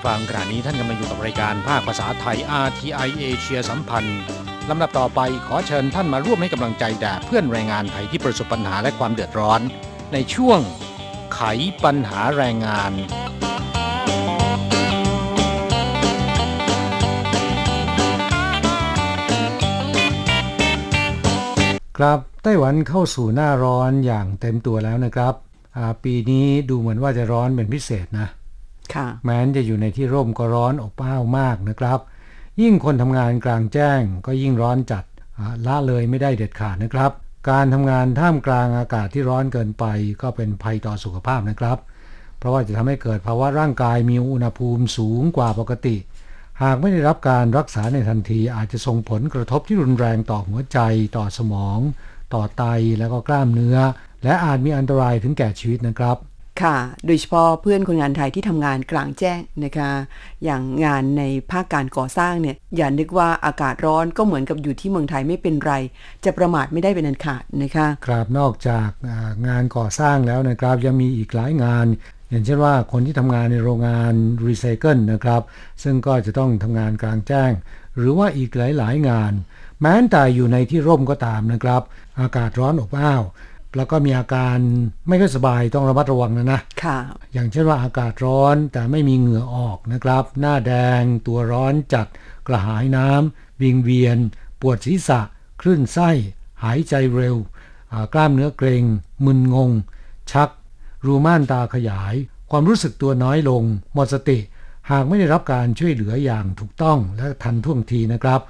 ผู้ฟังขณะนี้ท่านกำลังอยู่กับรายการภาคภาษาไทย RTI เอเชียสัมพันธ์ลำดับต่อไปขอเชิญท่านมาร่วมให้กำลังใจแด่เพื่อนแรงงานไทยที่ประสบปัญหาและความเดือดร้อน ในช่วงไขปัญหาแรงงานครับไต้หวันเข้าสู่หน้าร้อนอย่างเต็มตัวแล้วนะครับ ปีนี้ดูเหมือนว่าจะร้อนเป็นพิเศษนะ แม้นจะอยู่ในที่ร่มก็ร้อนอบอ้าวมากนะครับ ยิ่งคนทำงานกลางแจ้งก็ยิ่งร้อนจัดละเลยไม่ได้เด็ดขาดนะครับ การทำงานท่ามกลางอากาศที่ร้อนเกินไป ก็เป็นภัยต่อสุขภาพนะครับ เพราะว่าจะทำให้เกิดภาวะร่างกายมีอุณหภูมิสูงกว่าปกติ หากไม่ได้รับการรักษาในทันทีอาจจะส่งผลกระทบที่รุนแรงต่อหัวใจ ต่อสมอง ต่อไตแล้วก็กล้ามเนื้อ และอาจมีอันตรายถึงแก่ชีวิตนะครับ ค่ะ โดยเฉพาะเพื่อนคนงานไทยที่ทำงานกลางแจ้งนะคะ อย่างงานในภาคการก่อสร้างเนี่ย อย่านึกว่าอากาศร้อนก็เหมือนกับอยู่ที่เมืองไทยไม่เป็นไร จะประมาทไม่ได้เป็นอันขาดนะคะ ครับ นอกจากงานก่อสร้างแล้วนะครับ ยังมีอีกหลายงาน อย่างเช่นว่าคนที่ทำงานในโรงงานรีไซเคิลนะครับ ซึ่งก็จะต้องทำงานกลางแจ้ง หรือว่าอีกหลายๆ งาน แม้แต่อยู่ในที่ร่มก็ตามนะครับ อากาศร้อนอบอ้าว แล้วก็มีอาการไม่ค่อยสบายต้องระมัดระวังนะนะค่ะ อย่างเช่นว่าอากาศร้อนแต่ไม่มีเหงื่อออกนะครับ หน้าแดงตัวร้อนจัดกระหายน้ำวิงเวียน ปวดศีรษะ คลื่นไส้ หายใจเร็วอ่ากล้ามเนื้อเกร็งมึนงง ชัก รูม่านตาขยาย ความรู้สึกตัวน้อยลง หมดสติ หากไม่ได้รับการช่วยเหลืออย่างถูกต้องและทันท่วงทีนะครับ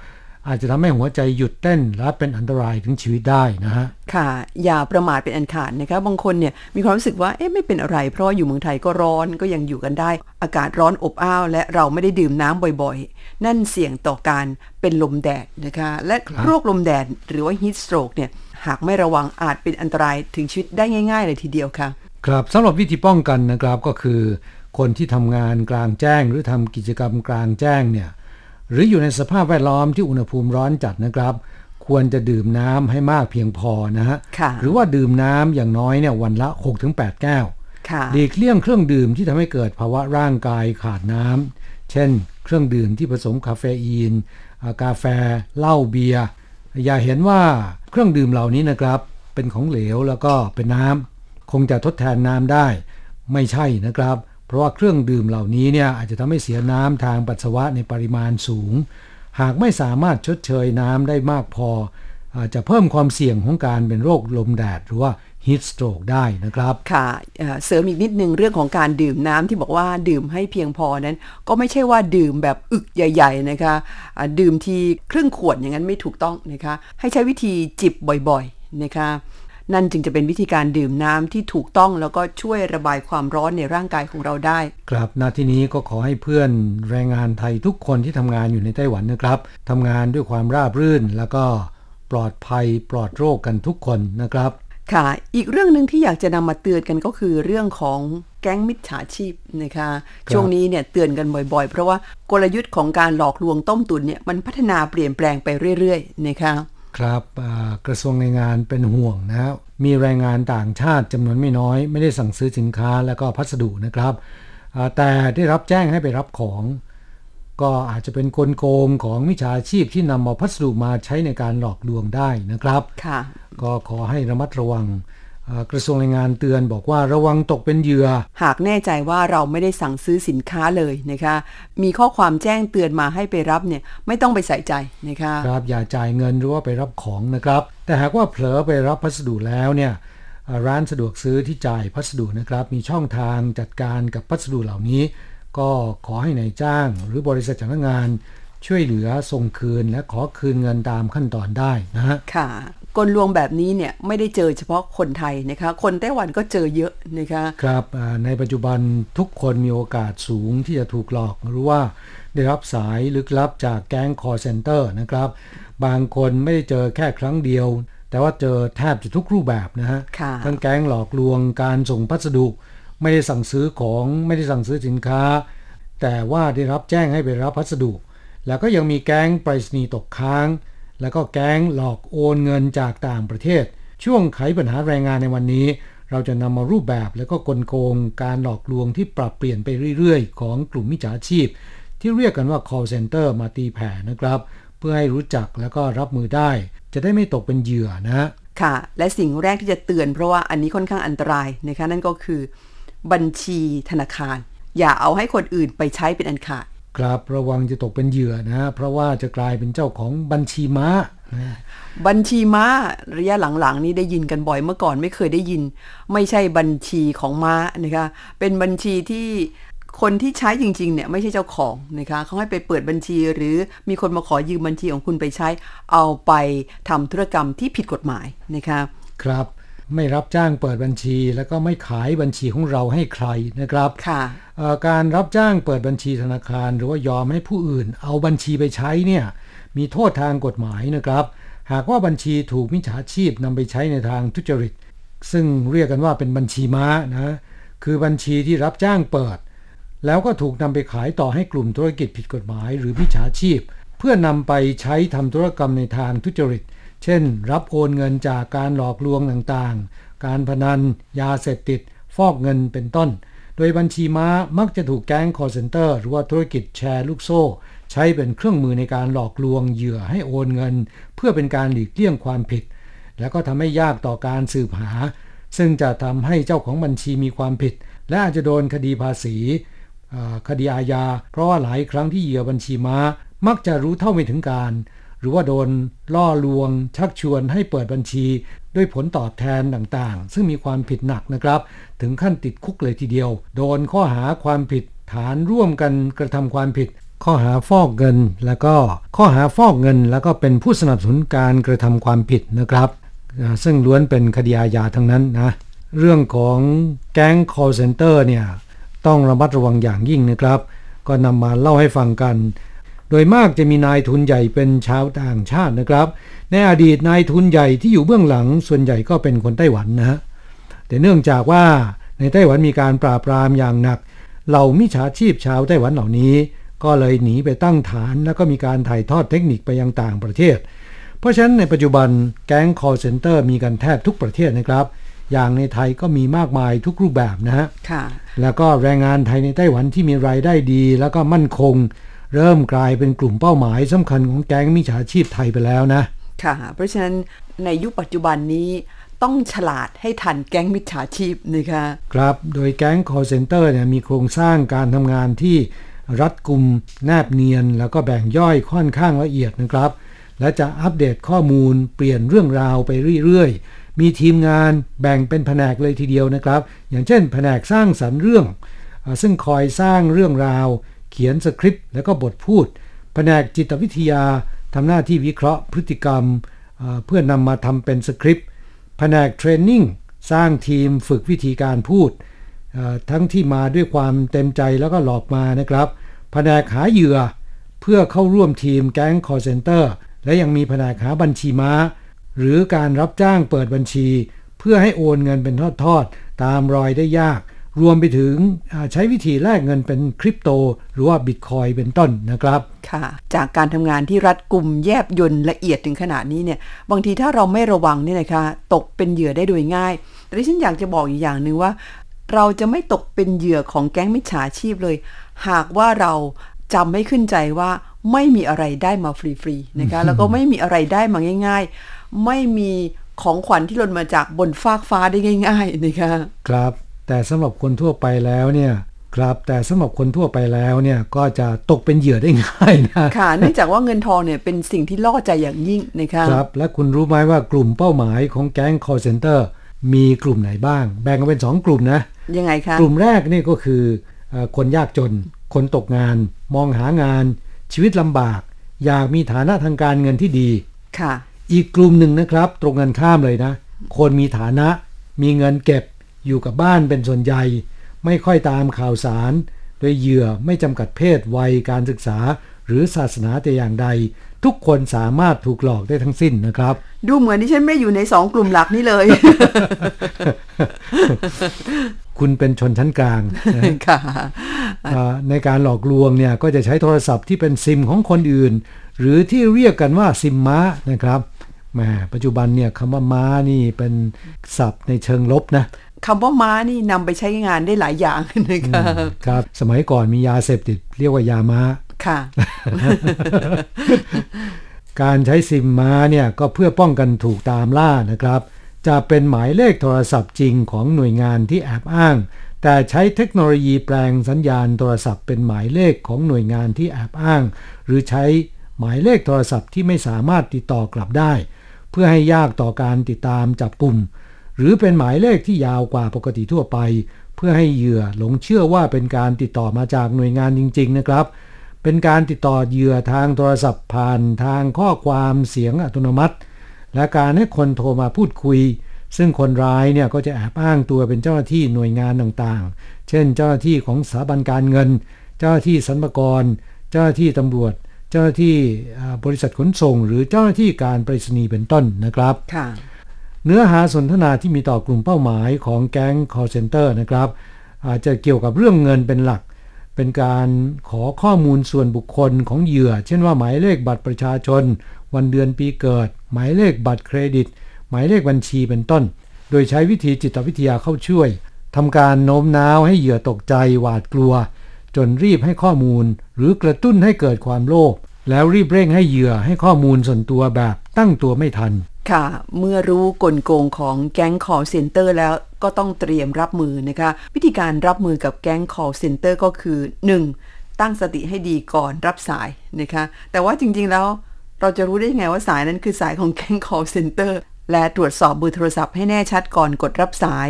อาจจะทำให้หัวใจหยุดเต้นและเป็นอันตรายถึงชีวิตได้นะฮะ ค่ะ อย่าประมาทเป็นอันขาดนะคะ บางคนเนี่ยมีความรู้สึกว่า เอ๊ะไม่เป็นอะไร เพราะว่าอยู่เมืองไทยก็ร้อนก็ยังอยู่กันได้ อากาศร้อนอบอ้าว และเราไม่ได้ดื่มน้ำบ่อยๆ นั่นเสี่ยงต่อการเป็นลมแดดนะคะ และโรคลมแดดหรือว่า heat stroke เนี่ย หากไม่ระวังอาจเป็นอันตรายถึงชีวิตได้ง่าย ๆ เลยทีเดียวค่ะ ครับสำหรับวิธีป้องกันนะครับก็คือ คนที่ทำงานกลางแจ้งหรือทำกิจกรรมกลางแจ้งเนี่ย หรืออยู่ในสภาพแวดล้อมที่อุณหภูมิร้อนจัดนะครับ ควรจะดื่มน้ำให้มากเพียงพอนะฮะค่ะหรือว่าดื่มน้ำอย่างน้อยเนี่ยวันละ 6-8 แก้วค่ะหลีกเลี่ยงเครื่องดื่มที่ทำให้เกิดภาวะร่างกายขาดน้ำเช่น เครื่องดื่มที่ผสมคาเฟอีนอ่ากาแฟ เหล้าเบียร์ อย่าเห็นว่าเครื่องดื่มเหล่านี้นะครับ เป็นของเหลวแล้วก็เป็นน้ำคงจะทดแทนน้ำได้ ไม่ใช่นะครับ เพราะว่าเครื่องดื่มเหล่านี้เนี่ยอาจจะทำให้เสียน้ำทางปัสสาวะในปริมาณสูง หากไม่สามารถชดเชยน้ำได้มากพอ อาจจะเพิ่มความเสี่ยงของการเป็นโรคลมแดด หรือว่า heat stroke ได้นะครับ ค่ะเสริมอีกนิดนึงเรื่องของการดื่มน้ำที่บอกว่าดื่มให้เพียงพอนั้น ก็ไม่ใช่ว่าดื่มแบบอึกใหญ่ ๆ นะคะดื่มทีครึ่งขวดอย่างนั้นไม่ถูกต้องนะคะ ให้ใช้วิธีจิบบ่อยๆนะคะ นั่นจึงจะเป็นวิธีการดื่มน้ำที่ถูกต้องแล้วก็ช่วยระบายความร้อนในร่างกายของเราได้ ครับณที่นี้ก็ขอให้เพื่อนแรงงานไทยทุกคนที่ทำงานอยู่ในไต้หวันนะครับทำงานด้วยความราบรื่น แล้วก็ปลอดภัยปลอดโรคกันทุกคนนะครับค่ะ อีกเรื่องหนึ่งที่อยากจะนำมาเตือนกันก็คือเรื่องของแก๊งมิจฉาชีพนะคะช่วงนี้เนี่ยเตือนกันบ่อยๆ เพราะว่ากลยุทธ์ของการหลอกลวงต้มตุ๋นเนี่ยมันพัฒนาเปลี่ยนแปลงไปเรื่อยๆนะคะ ครับอ่ากระทรวงแรงงานเป็นห่วงนะครับมีแรงงานต่างชาติจำนวนไม่น้อย ไม่ได้สั่งซื้อสินค้าแล้วก็พัสดุนะครับอ่าแต่ได้รับแจ้งให้ไปรับของ ก็อาจจะเป็นกลโกงของมิจฉาชีพที่นำเอาพัสดุมาใช้ในการหลอกลวงได้นะครับค่ะก็ขอให้ระมัดระวังอ่า กระทรวงแรงงานเตือนบอกว่าระวังตกเป็นเหยื่อ หากแน่ใจว่าเราไม่ได้สั่งซื้อสินค้าเลยนะคะ มีข้อความแจ้งเตือนมาให้ไปรับเนี่ยไม่ต้องไปใส่ใจนะคะครับอย่าจ่ายเงินหรือว่าไปรับของนะครับ แต่หากว่าเผลอไปรับพัสดุแล้วเนี่ยอ่าร้านสะดวกซื้อที่จ่ายพัสดุนะครับ มีช่องทางจัดการกับพัสดุเหล่านี้ ก็ขอให้ในายจ้างหรือบริษัทจ้างงาน ช่วยเหลือส่งคืนและขอคืนเงินตามขั้นตอนได้นะฮะค่ะกลลวงแบบนี้เนี่ยไม่ได้เจอเฉพาะคนไทยนะคะ คนไต้หวันก็เจอเยอะนะคะครับอ่าในปัจจุบันทุกคนมีโอกาสสูงที่จะถูกหลอกหรือว่าได้รับสายลึกลับจากแก๊ง call center นะครับ บางคนไม่ได้เจอแค่ครั้งเดียว แต่ว่าเจอแทบจะทุกรูปแบบนะฮะค่ะทั้งแก๊งหลอกลวงการส่งพัสดุ ไม่ได้สั่งซื้อของไม่ได้สั่งซื้อสินค้า แต่ว่าได้รับแจ้งให้ไปรับพัสดุ แล้วก็ยังมีแก๊งไปรษณีย์ตกค้าง แล้วก็แก๊งหลอกโอนเงินจากต่างประเทศ ช่วงไขปัญหาแรงงานในวันนี้ เราจะนำมารูปแบบแล้วก็กลโกงการหลอกลวงที่ปรับเปลี่ยนไปเรื่อยๆ ของกลุ่มมิจฉาชีพ ที่เรียกกันว่า call center มาตีแผ่นะครับ เพื่อให้รู้จักแล้วก็รับมือได้ จะได้ไม่ตกเป็นเหยื่อนะค่ะ และสิ่งแรกที่จะเตือนเพราะว่าอันนี้ค่อนข้างอันตรายนะคะนั่นก็คือ บัญชีธนาคาร อย่าเอาให้คนอื่นไปใช้เป็นอันขาด ครับระวังจะตกเป็นเหยื่อนะ เพราะว่าจะกลายเป็นเจ้าของบัญชีม้านะบัญชีม้าระยะหลังๆ นี้ได้ยินกันบ่อยเมื่อก่อนไม่เคยได้ยิน ไม่ใช่บัญชีของม้านะคะเป็นบัญชีที่คนที่ใช้จริงๆเนี่ยไม่ใช่เจ้าของนะคะเขาให้ไปเปิดบัญชีหรือมีคนมาขอยืมบัญชีของคุณไปใช้ เอาไปทำธุรกรรมที่ผิดกฎหมายนะคะครับ ไม่รับจ้างเปิดบัญชี แล้วก็ไม่ขายบัญชีของเราให้ใครนะครับค่ะเอ่อการรับจ้างเปิดบัญชีธนาคาร หรือว่ายอมให้ผู้อื่น เอาบัญชีไปใช้เนี่ยมีโทษทางกฎหมายนะครับ หากว่าบัญชีถูกมิจฉาชีพนำไปใช้ในทางทุจริต ซึ่งเรียกกันว่าเป็นบัญชีม้านะคือบัญชีที่รับจ้างเปิด แล้วก็ถูกนำไปขายต่อให้กลุ่มธุรกิจผิดกฎหมาย หรือมิจฉาชีพ เพื่อนำไปใช้ทำธุรกรรมในทางทุจริต เช่น รับโอนเงินจากการหลอกลวงต่างๆ การพนัน ยาเสพติด ฟอกเงินเป็นต้น โดยบัญชีม้ามักจะถูกแก๊งคอร์เซนเตอร์หรือว่าธุรกิจแชร์ลูกโซ่ ใช้เป็นเครื่องมือในการหลอกลวงเหยื่อให้โอนเงิน เพื่อเป็นการหลีกเลี่ยงความผิด แล้วก็ทำให้ยากต่อการสืบหา ซึ่งจะทำให้เจ้าของบัญชีมีความผิด และอาจจะโดนคดีภาษีคดีอาญาเพราะว่าหลายครั้งที่เหยื่อบัญชีม้ามักจะรู้เท่าไม่ถึงการ หรือว่าโดนล่อลวง ชักชวนให้เปิดบัญชี ด้วยผลตอบแทนต่างๆ ซึ่งมีความผิดหนักนะครับ ถึงขั้นติดคุกเลยทีเดียว โดนข้อหาความผิดฐานร่วมกันกระทำความผิด ข้อหาฟอกเงิน แล้วก็ข้อหาฟอกเงิน แล้วก็เป็นผู้สนับสนุนการกระทำความผิดนะครับ ซึ่งล้วนเป็นคดีอาญาทั้งนั้นนะเรื่องของแก๊ง call center เนี่ยต้องระมัดระวังอย่างยิ่งนะครับ ก็นำมาเล่าให้ฟังกัน โดยมากจะมีนายทุนใหญ่เป็นชาวต่างชาตินะครับ ในอดีตนายทุนใหญ่ที่อยู่เบื้องหลังส่วนใหญ่ก็เป็นคนไต้หวันนะฮะแต่เนื่องจากว่าในไต้หวันมีการปราบปรามอย่างหนัก เหล่ามิจฉาชีพชาวไต้หวันเหล่านี้ ก็เลยหนีไปตั้งฐาน แล้วก็มีการถ่ายทอดเทคนิคไปยังต่างประเทศ เพราะฉะนั้นในปัจจุบันแก๊ง call center มีกันแทบทุกประเทศนะครับ อย่างในไทยก็มีมากมายทุกรูปแบบนะฮะค่ะแล้วก็แรงงานไทยในไต้หวันที่มีรายได้ดี แล้วก็มั่นคง เริ่มกลายเป็นกลุ่มเป้าหมายสำคัญของแก๊งมิจฉาชีพไทยไปแล้วนะ ค่ะ เพราะฉะนั้นในยุคปัจจุบันนี้ต้องฉลาดให้ทันแก๊งมิจฉาชีพนะคะครับโดยแก๊ง call center เนี่ยมีโครงสร้างการทำงานที่รัดกุมแนบเนียน แล้วก็แบ่งย่อยค่อนข้างละเอียดนะครับ และจะอัปเดตข้อมูลเปลี่ยนเรื่องราวไปเรื่อยๆ มีทีมงานแบ่งเป็นแผนกเลยทีเดียวนะครับ อย่างเช่น แผนกสร้างสรรค์เรื่องเอ่อซึ่งคอยสร้างเรื่องราว เขียนสคริปต์แล้วก็บทพูด แผนกจิตวิทยาทำหน้าที่วิเคราะห์พฤติกรรม เพื่อนำมาทำเป็นสคริปต์แผนกเทรนนิ่งสร้างทีมฝึกวิธีการพูด ทั้งที่มาด้วยความเต็มใจแล้วก็หลอกมานะครับ แผนกหาเหยื่อเพื่อเข้าร่วมทีมแก๊ง call center และยังมีแผนกหาบัญชีม้า หรือการรับจ้างเปิดบัญชี เพื่อให้โอนเงินเป็นทอดๆ ตามรอยได้ยาก รวมไปถึงอ่าใช้วิธีแลกเงินเป็นคริปโต หรือว่าบิตคอยเป็นต้นนะครับค่ะ จากการทำงานที่รัดกุมแยบยนละเอียดถึงขนาดนี้เนี่ย บางทีถ้าเราไม่ระวังเนี่ยนะคะตกเป็นเหยื่อได้โดยง่าย แต่ที่ฉันอยากจะบอกอีกอย่างหนึ่งว่า เราจะไม่ตกเป็นเหยื่อของแก๊งมิจฉาชีพเลย หากว่าเราจำไม่ขึ้นใจว่าไม่มีอะไรได้มาฟรีๆนะคะแล้วก็ไม่มีอะไรได้มาง่าย ๆ ไม่มีของขวัญที่หล่นมาจากบนฟากฟ้าได้ง่าย ๆนะคะครับ แต่สำหรับคนทั่วไปแล้วเนี่ยครับแต่สำหรับคนทั่วไปแล้วเนี่ยก็จะตกเป็นเหยื่อได้ง่ายนะค่ะเนื่องจากว่าเงินทองเนี่ยเป็นสิ่งที่ล่อใจอย่างยิ่งนะคะครับ และคุณรู้ไหมว่ากลุ่มเป้าหมายของแก๊ง call center มีกลุ่มไหนบ้าง แบ่งกันเป็น 2 กลุ่มนะ ยังไงคะกลุ่มแรกนี่ก็คือเอ่อคนยากจน คนตกงาน มองหางาน ชีวิตลำบาก อยากมีฐานะทางการเงินที่ดีค่ะ อีกกลุ่มหนึ่งนะครับ ตรงกันข้ามเลยนะ คนมีฐานะ มีเงินเก็บ อยู่กับบ้านเป็นส่วนใหญ่ ไม่ค่อยตามข่าวสาร โดยเหยื่อไม่จำกัดเพศวัยการศึกษา หรือศาสนาแต่อย่างใด ทุกคนสามารถถูกหลอกได้ทั้งสิ้นนะครับ ดูเหมือนที่ฉันไม่ได้อยู่ในสองกลุ่มหลักนี่เลย คุณเป็นชนชั้นกลางนะค่ะอ่าในการหลอกลวงเนี่ยก็จะใช้โทรศัพท์ที่เป็นซิมของคนอื่น หรือที่เรียกกันว่าซิมม้านะครับแหมปัจจุบันเนี่ยคำว่าม้านี่เป็นศัพท์ในเชิงลบนะ คำว่าม้านี่นำไปใช้งานได้หลายอย่างนะคะครับ สมัยก่อนมียาเสพติดเรียกว่ายาม้าค่ะ การใช้ซิมม้าเนี่ยก็เพื่อป้องกันถูกตามล่านะครับ จะเป็นหมายเลขโทรศัพท์จริงของหน่วยงานที่แอบอ้าง แต่ใช้เทคโนโลยีแปลงสัญญาณโทรศัพท์เป็นหมายเลขของหน่วยงานที่แอบอ้าง หรือใช้หมายเลขโทรศัพท์ที่ไม่สามารถติดต่อกลับได้ เพื่อให้ยากต่อการติดตามจับกลุ่ม หรือเป็นหมายเลขที่ยาวกว่าปกติทั่วไป เพื่อให้เหยื่อหลงเชื่อว่าเป็นการติดต่อมาจากหน่วยงานจริง ๆ นะครับ เป็นการติดต่อเหยื่อทางโทรศัพท์ผ่านทางข้อความเสียงอัตโนมัติ และการให้คนโทรมาพูดคุย ซึ่งคนร้ายเนี่ยก็จะแอบอ้างตัวเป็นเจ้าหน้าที่หน่วยงานต่างๆ เช่น เจ้าหน้าที่ของสถาบันการเงิน เจ้าหน้าที่สรรพากร เจ้าหน้าที่ตำรวจเจ้าหน้าที่บริษัทขนส่ง หรือเจ้าหน้าที่การไปรษณีย์เป็นต้นนะครับค่ะ เนื้อหาสนทนาที่มีต่อกลุ่มเป้าหมายของแก๊ง call center นะครับ อาจจะเกี่ยวกับเรื่องเงินเป็นหลัก เป็นการขอข้อมูลส่วนบุคคลของเหยื่อ เช่นว่าหมายเลขบัตรประชาชน วันเดือนปีเกิด หมายเลขบัตรเครดิต หมายเลขบัญชีเป็นต้น โดยใช้วิธีจิตวิทยาเข้าช่วยทำการโน้มน้าวให้เหยื่อตกใจหวาดกลัว จนรีบให้ข้อมูล หรือกระตุ้นให้เกิดความโลภแล้วรีบเร่งให้เหยื่อให้ข้อมูลส่วนตัวแบบ ตั้งตัวไม่ทัน ค่ะ เมื่อรู้กลโกงของแก๊ง call center แล้วก็ต้องเตรียมรับมือนะคะ วิธีการรับมือกับแก๊ง call center ก็คือ 1. ตั้งสติให้ดีก่อนรับสายนะคะ แต่ว่าจริงๆแล้วเราจะรู้ได้ยังไงว่าสายนั้นคือสายของแก๊ง call center และตรวจสอบเบอร์โทรศัพท์ให้แน่ชัดก่อนกดรับสาย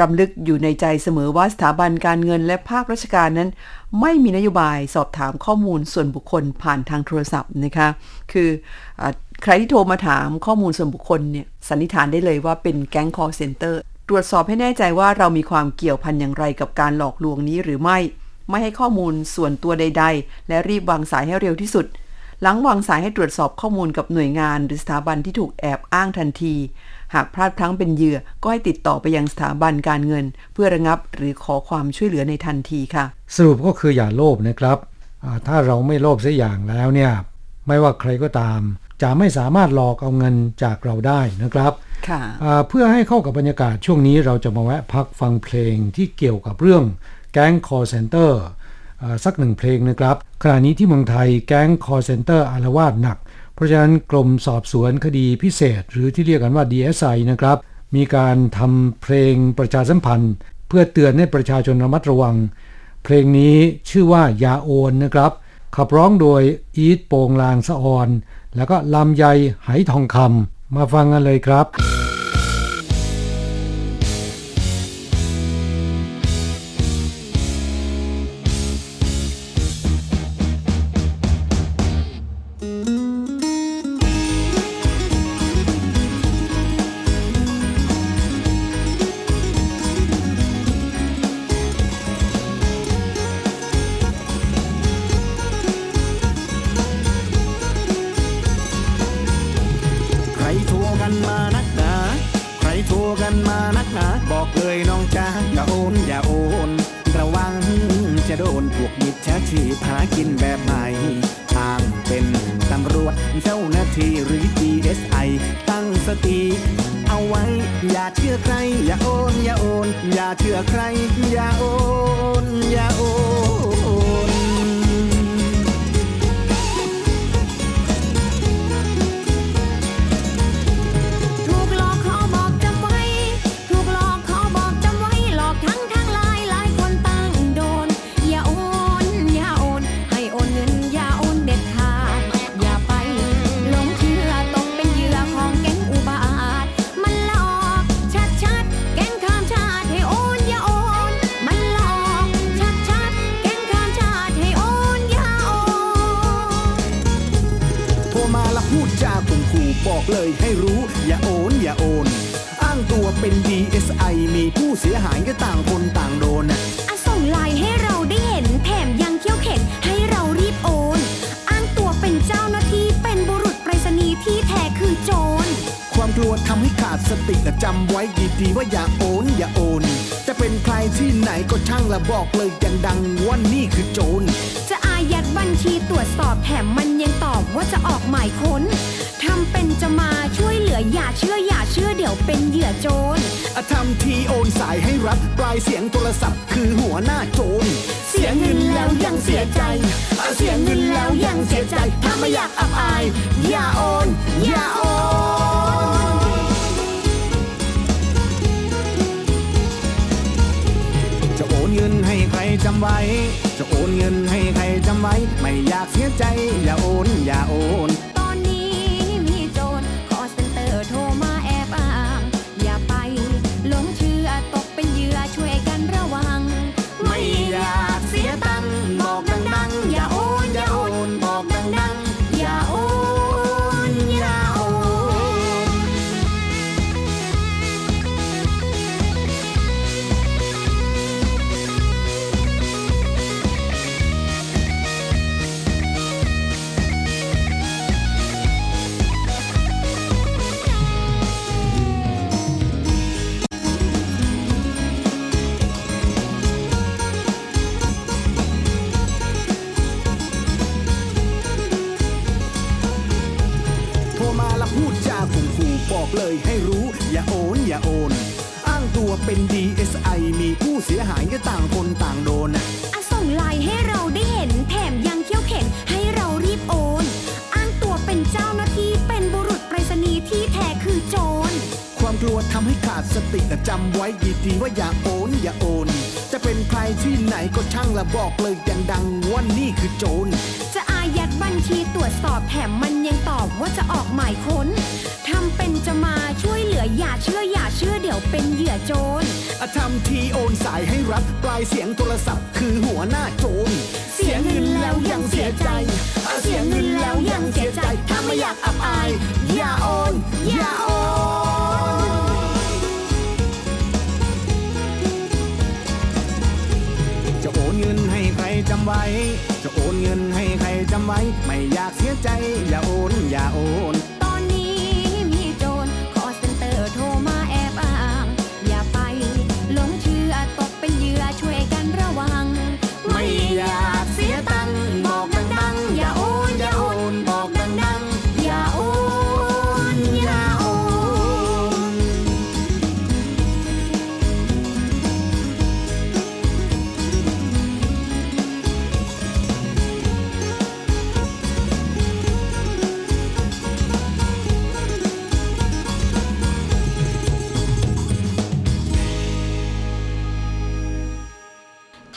รำลึกอยู่ในใจเสมอว่าสถาบันการเงินและภาคราชการนั้น ไม่มีนโยบายสอบถามข้อมูลส่วนบุคคลผ่านทางโทรศัพท์นะคะ คืออ ใครที่โทรมาถามข้อมูลส่วนบุคคลเนี่ยสันนิษฐานได้เลยว่าเป็นแก๊ง call center ตรวจสอบให้แน่ใจว่าเรามีความเกี่ยวพันอย่างไรกับการหลอกลวงนี้หรือไม่ ไม่ให้ข้อมูลส่วนตัวใด ๆ และรีบวางสายให้เร็วที่สุด หลังวางสายให้ตรวจสอบข้อมูลกับหน่วยงาน หรือสถาบันที่ถูกแอบอ้างทันที หากพลาดพลั้งเป็นเหยื่อก็ให้ติดต่อไปยังสถาบันการเงิน เพื่อระงับหรือขอความช่วยเหลือในทันทีค่ะ สรุปก็คืออย่าโลภนะครับถ้าเราไม่โลภสักอย่างแล้วเนี่ยไม่ว่าใครก็ตาม จะไม่สามารถหลอกเอาเงินจากเราได้นะครับค่ะอ่าเพื่อให้เข้ากับบรรยากาศช่วงนี้เราจะมาแวะพักฟังเพลงที่เกี่ยวกับเรื่องแก๊ง call center อ่าสักหนึ่งเพลงนะครับขณะนี้ที่เมืองไทยแก๊ง call center อารวาสหนัก เพราะฉะนั้นกรมสอบสวนคดีพิเศษ หรือที่เรียกกันว่า DSI นะครับ มีการทำเพลงประชาสัมพันธ์ เพื่อเตือนให้ประชาชนระมัดระวัง เพลงนี้ชื่อว่า ยาโอนนะครับ ขับร้องโดยอีทโปงลางสะออน แล้วก็ลำไยไหทองคำมาฟังกันเลยครับ เป็นจะมาเหลือาเชื่ออย่าเชื่อเดี๋ยวเป็นเหยื่อโจรอะทำทีโอนสายให้รับปลายเสียงโทรศัพท์คือหัวหน้าโจรเสียเงินแล้วยังเสียใจอะเสียเงินแล้วยังเสียใจ ถ้าไม่อยากอับอาย อย่าโอน อย่าโอนจะโอนเงินให้ใครจำไว้ จะโอนเงินให้ใครจำไว้ ไม่อยากเสียใจ อย่าโอน อย่าโอน ตัวเป็น DSI มีผู้เสียหายก็ต่างคนต่างโดนอะส่งไลน์ให้เราได้เห็น แถมยังเขี้ยวเข็นให้เรารีบโอน อ้างตัวเป็นเจ้าหน้าที่เป็นบุรุษไปรษณีย์ที่แท้คือโจร ความกลัวทำให้ขาดสติแต่จำไว้ดีๆว่าอย่าโอนอย่าโอน จะเป็นใครที่ไหนก็ช่างละบอกเลยอย่างดังว่านี่คือโจร จะอายัด บัญชีตรวจสอบแถมมันยังตอบว่าจะออกหมายค้นทำเป็นจะมาช่วยเหลืออย่าเชื่ออย่าเชื่อเดี๋ยวเป็นเหยื่อโจรอะทำทีโอนสายให้รับปลายเสียงโทรศัพท์คือหัวหน้าโจรเสียเงินแล้วยังเสียใจอะเสียเงินแล้วยังเสียใจถ้าไม่อยากอับอายอย่าโอนอย่าโอนจะโอนเงินให้ใครจำไว้ จะโอนเงิน ไม่อยากเสียใจ อย่าโอน อย่าโอน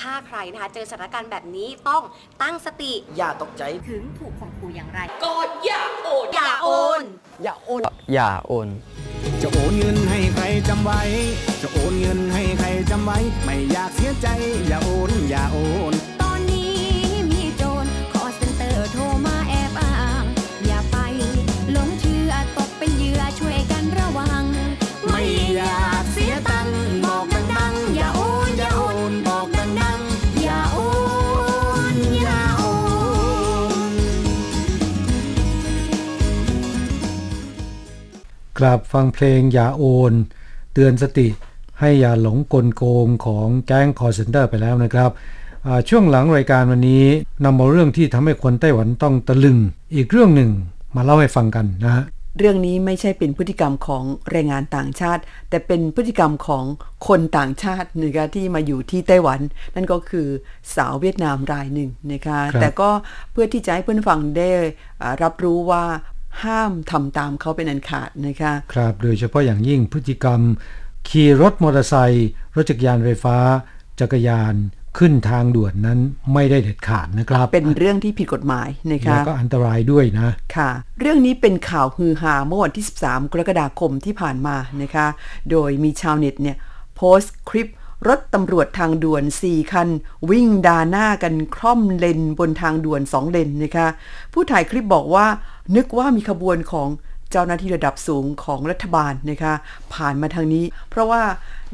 ถ้าใครนะคะ เจอสถานการณ์แบบนี้ต้องตั้งสติอย่าตกใจ ถึงถูกข่มขู่อย่างไรก็อย่าโอนอย่าโอน อย่าโอนอย่าโอน จะโอนเงินให้ใครจำไว้ จะโอนเงินให้ใครจำไว้ ไม่อยากเสียใจ อย่าโอน อย่าโอนตอนนี้ กลับฟังเพลงอย่าโอน เตือนสติให้อย่าหลงกลโกงของแก๊งคอร์เซนเตอร์ไปแล้วนะครับอ่าช่วงหลังรายการวันนี้นำเอาเรื่องที่ทำให้คนไต้หวันต้องตะลึง อีกเรื่องหนึ่งมาเล่าให้ฟังกันนะฮะเรื่องนี้ไม่ใช่เป็นพฤติกรรมของแรงงานต่างชาติ แต่เป็นพฤติกรรมของคนต่างชาตินะคะที่มาอยู่ที่ไต้หวัน นั่นก็คือสาวเวียดนามรายหนึ่งนะคะครับแต่ก็เพื่อที่จะให้เพื่อนฟังได้อ่ารับรู้ว่า ห้ามทำตามเขาเป็นอันขาดนะคะครับโดยเฉพาะอย่างยิ่งพฤติกรรม ขี่รถมอเตอร์ไซค์รถจักรยานไฟฟ้า จักรยานขึ้นทางด่วนนั้นไม่ได้เด็ดขาดนะครับ เป็นเรื่องที่ผิดกฎหมายนะคะแล้วก็อันตรายด้วยนะค่ะ เรื่องนี้เป็นข่าวฮือฮาเมื่อวันที่ 13 กรกฎาคมที่ผ่านมานะคะ โดยมีชาวเน็ตเนี่ยโพสต์คลิป รถตำรวจทางด่วน 4 คัน วิ่งดาหน้ากันคล่อมเลนบนทางด่วน 2 เลนนะคะ ผู้ถ่ายคลิปบอกว่า นึกว่ามีขบวนของ เจ้าหน้าที่ระดับสูงของรัฐบาลนะคะผ่านมาทางนี้ เพราะว่า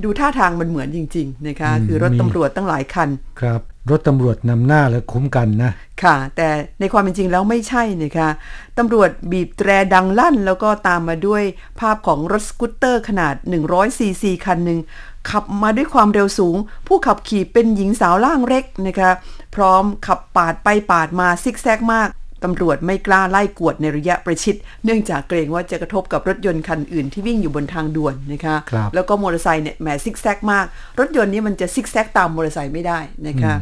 ดูท่าทางมันเหมือนจริง ๆ นะคะอืมคือรถมีตำรวจตั้งหลายคันครับรถตำรวจนำหน้าและคุ้มกันนะ ค่ะ แต่ในความเป็นจริงแล้วไม่ใช่นะคะตำรวจบีบแตรดังลั่น แล้วก็ตามมาด้วยภาพของรถสกูตเตอร์ขนาด 100 ซีซีคันหนึ่งขับมาด้วยความเร็วสูง ผู้ขับขี่เป็นหญิงสาวร่างเล็กนะคะ พร้อมขับปาดไปปาดมาซิกแซกมาก ตำรวจไม่กล้าไล่กวดในระยะประชิด เนื่องจากเกรงว่าจะกระทบกับรถยนต์คันอื่นที่วิ่งอยู่บนทางด่วนนะคะครับแล้วก็มอเตอร์ไซค์เนี่ยแหมซิกแซกมาก รถยนต์นี้มันจะซิกแซกตามมอเตอร์ไซค์ไม่ได้นะคะ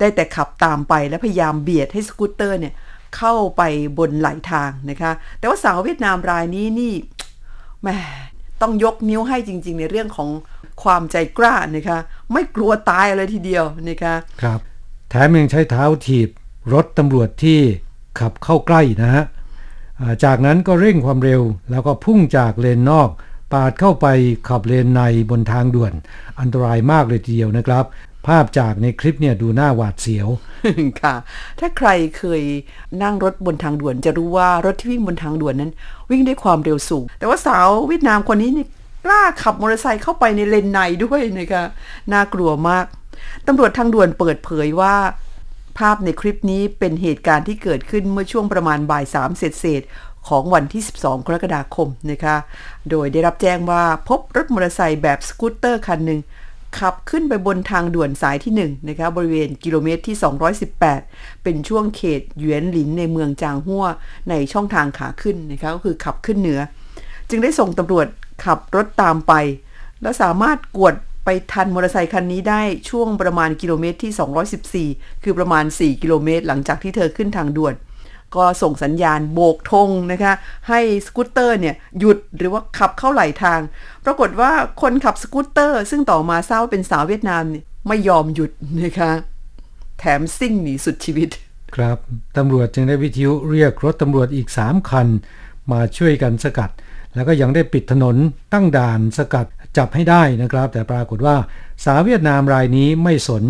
ได้แต่ขับตามไปและพยายามเบียดให้สกูตเตอร์เนี่ยเข้าไปบนไหล่ทางนะคะ แต่ว่าสาวเวียดนามรายนี้นี่แหมต้องยกนิ้วให้จริง ๆ ในเรื่องของความใจกล้านะคะ ไม่กลัวตายเลยทีเดียวนะคะครับ แถมยังใช้เท้าถีบรถตำรวจที่ ขับเข้าใกล้นะฮะจากนั้นก็เร่งความเร็วแล้วก็พุ่งจากเลนนอก ปาดเข้าไปขับเลนในบนทางด่วน อันตรายมากเลยทีเดียวนะครับ ภาพจากในคลิปเนี่ยดูหน้าหวาดเสียวค่ะ ถ้าใครเคยนั่งรถบนทางด่วน จะรู้ว่ารถที่วิ่งบนทางด่วนนั้น วิ่งด้วยความเร็วสูง แต่ว่าสาวเวียดนามคนนี้นี่กล้าขับมอเตอร์ไซค์เข้าไปในเลนในด้วยนะคะน่ากลัวมากตำรวจทางด่วนเปิดเผยว่า ภาพในคลิปนี้เป็นเหตุการณ์ที่เกิดขึ้นเมื่อช่วงประมาณบ่ายสามเศษๆของวันที่ 12 กรกฎาคมนะคะ โดยได้รับแจ้งว่าพบรถมอเตอร์ไซค์แบบสกูตเตอร์คันหนึ่งขับขึ้นไปบนทางด่วนสายที่ 1 นะคะ บริเวณกิโลเมตรที่ 218 เป็นช่วงเขตหยวนหลินในเมืองจางฮั่วในช่องทางขาขึ้นนะคะ ก็คือขับขึ้นเหนือ จึงได้ส่งตำรวจขับรถตามไป แล้วสามารถกวด ไปทันมอเตอร์ไซคันนี้ได้ช่วงประมาณกิโลเมตรที่ 214 คือประมาณ 4 กิโลเมตร หลังจากที่เธอขึ้นทางด่วน ก็ส่งสัญญาณโบกธงนะคะ ให้สกูตเตอร์เนี่ยหยุดหรือว่าขับเข้าไหลทาง ปรากฏว่าคนขับสกูตเตอร์ ซึ่งต่อมาทราบว่าเป็นสาวเวียดนามนี่ไม่ยอมหยุดนะคะ แถมซิ่งหนีสุดชีวิต ครับตำรวจจึงได้วิทยุเรียกรถตำรวจอีก 3 คัน มาช่วยกันสกัด แล้วก็ยังได้ปิดถนนตั้งด่านสกัดจับให้ได้นะครับ แต่ปรากฏว่าสาวเวียดนามรายนี้ไม่สน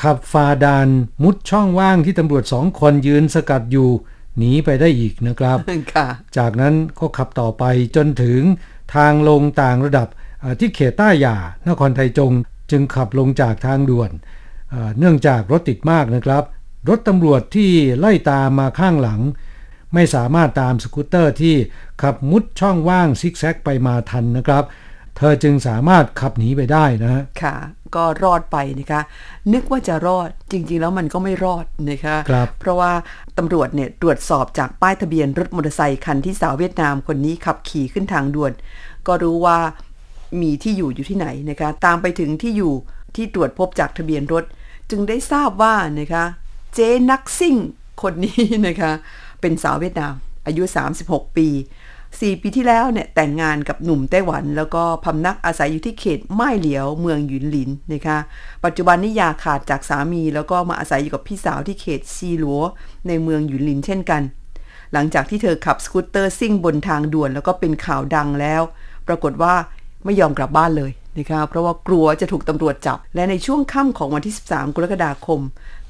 ขับฝ่าด่านมุดช่องว่างที่ตำรวจสองคนยืนสกัดอยู่หนีไปได้อีกนะครับค่ะจากนั้นก็ขับต่อไปจนถึงทางลงต่างระดับเอ่อที่เขตต้าหย่านครไทยจง จึงขับลงจากทางด่วนเอ่อเนื่องจากรถติดมากนะครับ รถตำรวจที่ไล่ตามมาข้างหลัง ไม่สามารถตามสกูตเตอร์ที่ขับมุดช่องว่างซิกแซกไปมาทันนะครับ เธอจึงสามารถขับหนีไปได้นะฮะค่ะ ก็รอดไปนะคะ นึกว่าจะรอดจริง ๆ แล้วมันก็ไม่รอดนะคะครับเพราะว่าตำรวจเนี่ยตรวจสอบจากป้ายทะเบียนรถมอเตอร์ไซคันที่สาวเวียดนามคนนี้ขับขี่ขึ้นทางด่วน ก็รู้ว่ามีที่อยู่อยู่ที่ไหนนะคะ ตามไปถึงที่อยู่ที่ตรวจพบจากทะเบียนรถ จึงได้ทราบว่านะคะ เจ๊นักซิ่งคนนี้นะคะ เป็นสาวเวียดนาม อายุ 36 ปี 4 ปีที่แล้วเนี่ยแต่งงานกับหนุ่มไต้หวัน แล้วก็พำนักอาศัยอยู่ที่เขตไม่เหลียวเมืองหยุนหลินนะคะปัจจุบันนี้หยาขาดจากสามีแล้วก็มาอาศัยอยู่กับพี่สาวที่เขตซีหลัวในเมืองหยุนหลินเช่นกัน หลังจากที่เธอขับสกูตเตอร์ซิ่งบนทางด่วน แล้วก็เป็นข่าวดังแล้ว ปรากฏว่าไม่ยอมกลับบ้านเลยนะคะเพราะว่ากลัวจะถูกตำรวจจับ และในช่วงค่ำของวันที่ 13 กรกฎาคม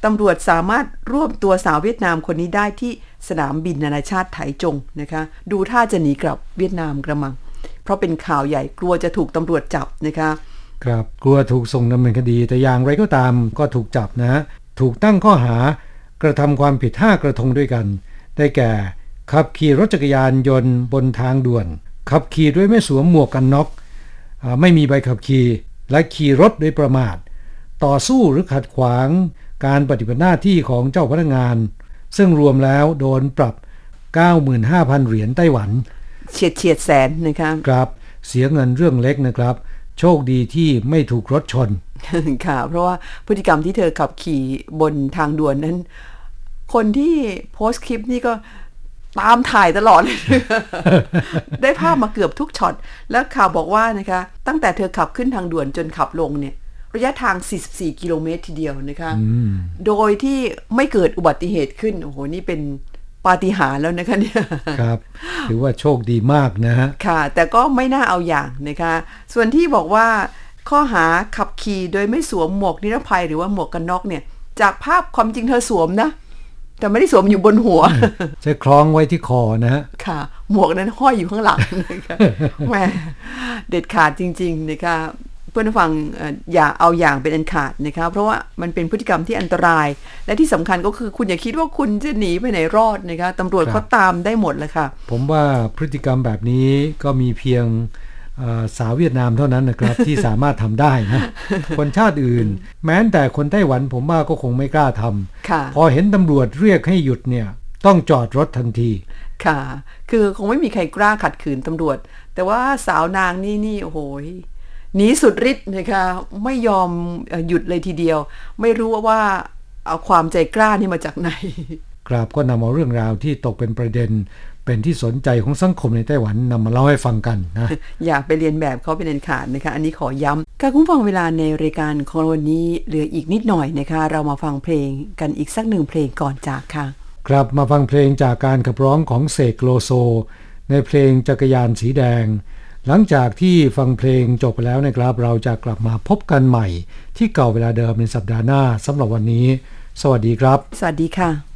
ตำรวจสามารถรวบตัวสาวเวียดนามคนนี้ได้ที่ สนามบินนานาชาติไถจงนะคะ ดูท่าจะหนีกลับเวียดนามกระมัง เพราะเป็นข่าวใหญ่กลัวจะถูกตำรวจจับนะคะ ครับกลัวถูกส่งดำเนินคดีแต่อย่างไรก็ตามก็ถูกจับนะถูกตั้งข้อหากระทำความผิด 5 กระทงด้วยกัน ได้แก่ ขับขี่รถจักรยานยนต์บนทางด่วน ขับขี่ด้วยไม่สวมหมวกกันน็อกไม่มีใบขับขี่ และขี่รถโดยประมาท ต่อสู้หรือขัดขวาง การปฏิบัติหน้าที่ของเจ้าพนักงาน ซึ่งรวมแล้วโดนปรับ 95,000 เหรียญไต้หวัน เฉียดเฉียดแสนนะคะครับ เสียเงินเรื่องเล็กนะครับ โชคดีที่ไม่ถูกรถชน ค่ะ เพราะว่าพฤติกรรมที่เธอขับขี่บนทางด่วนนั้น คนที่โพสต์คลิปนี่ก็ตามถ่ายตลอดเลย ได้ภาพมาเกือบทุกช็อต แล้วข่าวบอกว่านะคะ ตั้งแต่เธอขับขึ้นทางด่วนจนขับลงเนี่ย ระยะทาง 44 กิโลเมตรทีเดียวนะคะ โดยที่ไม่เกิดอุบัติเหตุขึ้น โอ้โห นี่เป็นปาฏิหาริย์แล้วนะคะเนี่ย ครับ ถือว่าโชคดีมากนะฮะ ค่ะ แต่ก็ไม่น่าเอาอย่างนะคะ ส่วนที่บอกว่าข้อหาขับขี่โดยไม่สวมหมวกนิรภัยหรือว่าหมวกกันน็อกเนี่ย จากภาพความจริงเธอสวมนะ แต่ไม่ได้สวมอยู่บนหัว จะคล้องไว้ที่คอนะฮะ ค่ะ หมวกนั้นห้อยอยู่ข้างหลังนะคะแหมเด็ดขาดจริง ๆ นะคะเพื่อนผู้ฟังเอ่ออย่าเอาอย่างเป็นอันขาดนะคะเพราะว่ามันเป็นพฤติกรรมที่อันตราย และที่สำคัญก็คือคุณอย่าคิดว่าคุณจะหนีไปไหนรอดนะคะตำรวจครับเขาตามได้หมดเลยค่ะ ผมว่าพฤติกรรมแบบนี้ก็มีเพียงเอ่อสาวเวียดนามเท่านั้นนะครับ ที่สามารถทำได้นะคนชาติอื่น แม้แต่คนไต้หวันผมว่าก็คงไม่กล้าทำค่ะพอเห็นตำรวจเรียกให้หยุดเนี่ยต้องจอดรถทันทีค่ะ คือคงไม่มีใครกล้าขัดขืนตำรวจ แต่ว่าสาวนางนี่นี่โอ้โหย หนีสุดฤทธิ์นะคะไม่ยอมเอ่อหยุดเลยทีเดียว ไม่รู้ว่าเอาความใจกล้านี่มาจากไหนครับก็นำเอาเรื่องราวที่ตกเป็นประเด็น เป็นที่สนใจของสังคมในไต้หวันนำมาเล่าให้ฟังกันนะอย่าไปเรียนแบบเขาเป็นอันขาดนะคะ อันนี้ขอย้ำการคุ้มฟังเวลาในรายการของเราวันนี้เหลืออีกนิดหน่อยนะคะ เรามาฟังเพลงกันอีกสักหนึ่งเพลงก่อนจากค่ะครับมาฟังเพลงจากการขับร้องของเสกโลโซ ในเพลงจักรยานสีแดง หลังจากที่ฟังเพลงจบไปแล้วนะครับ เราจะกลับมาพบกันใหม่ ที่เก่าเวลาเดิมในสัปดาห์หน้าสำหรับวันนี้ สวัสดีครับ สวัสดีค่ะ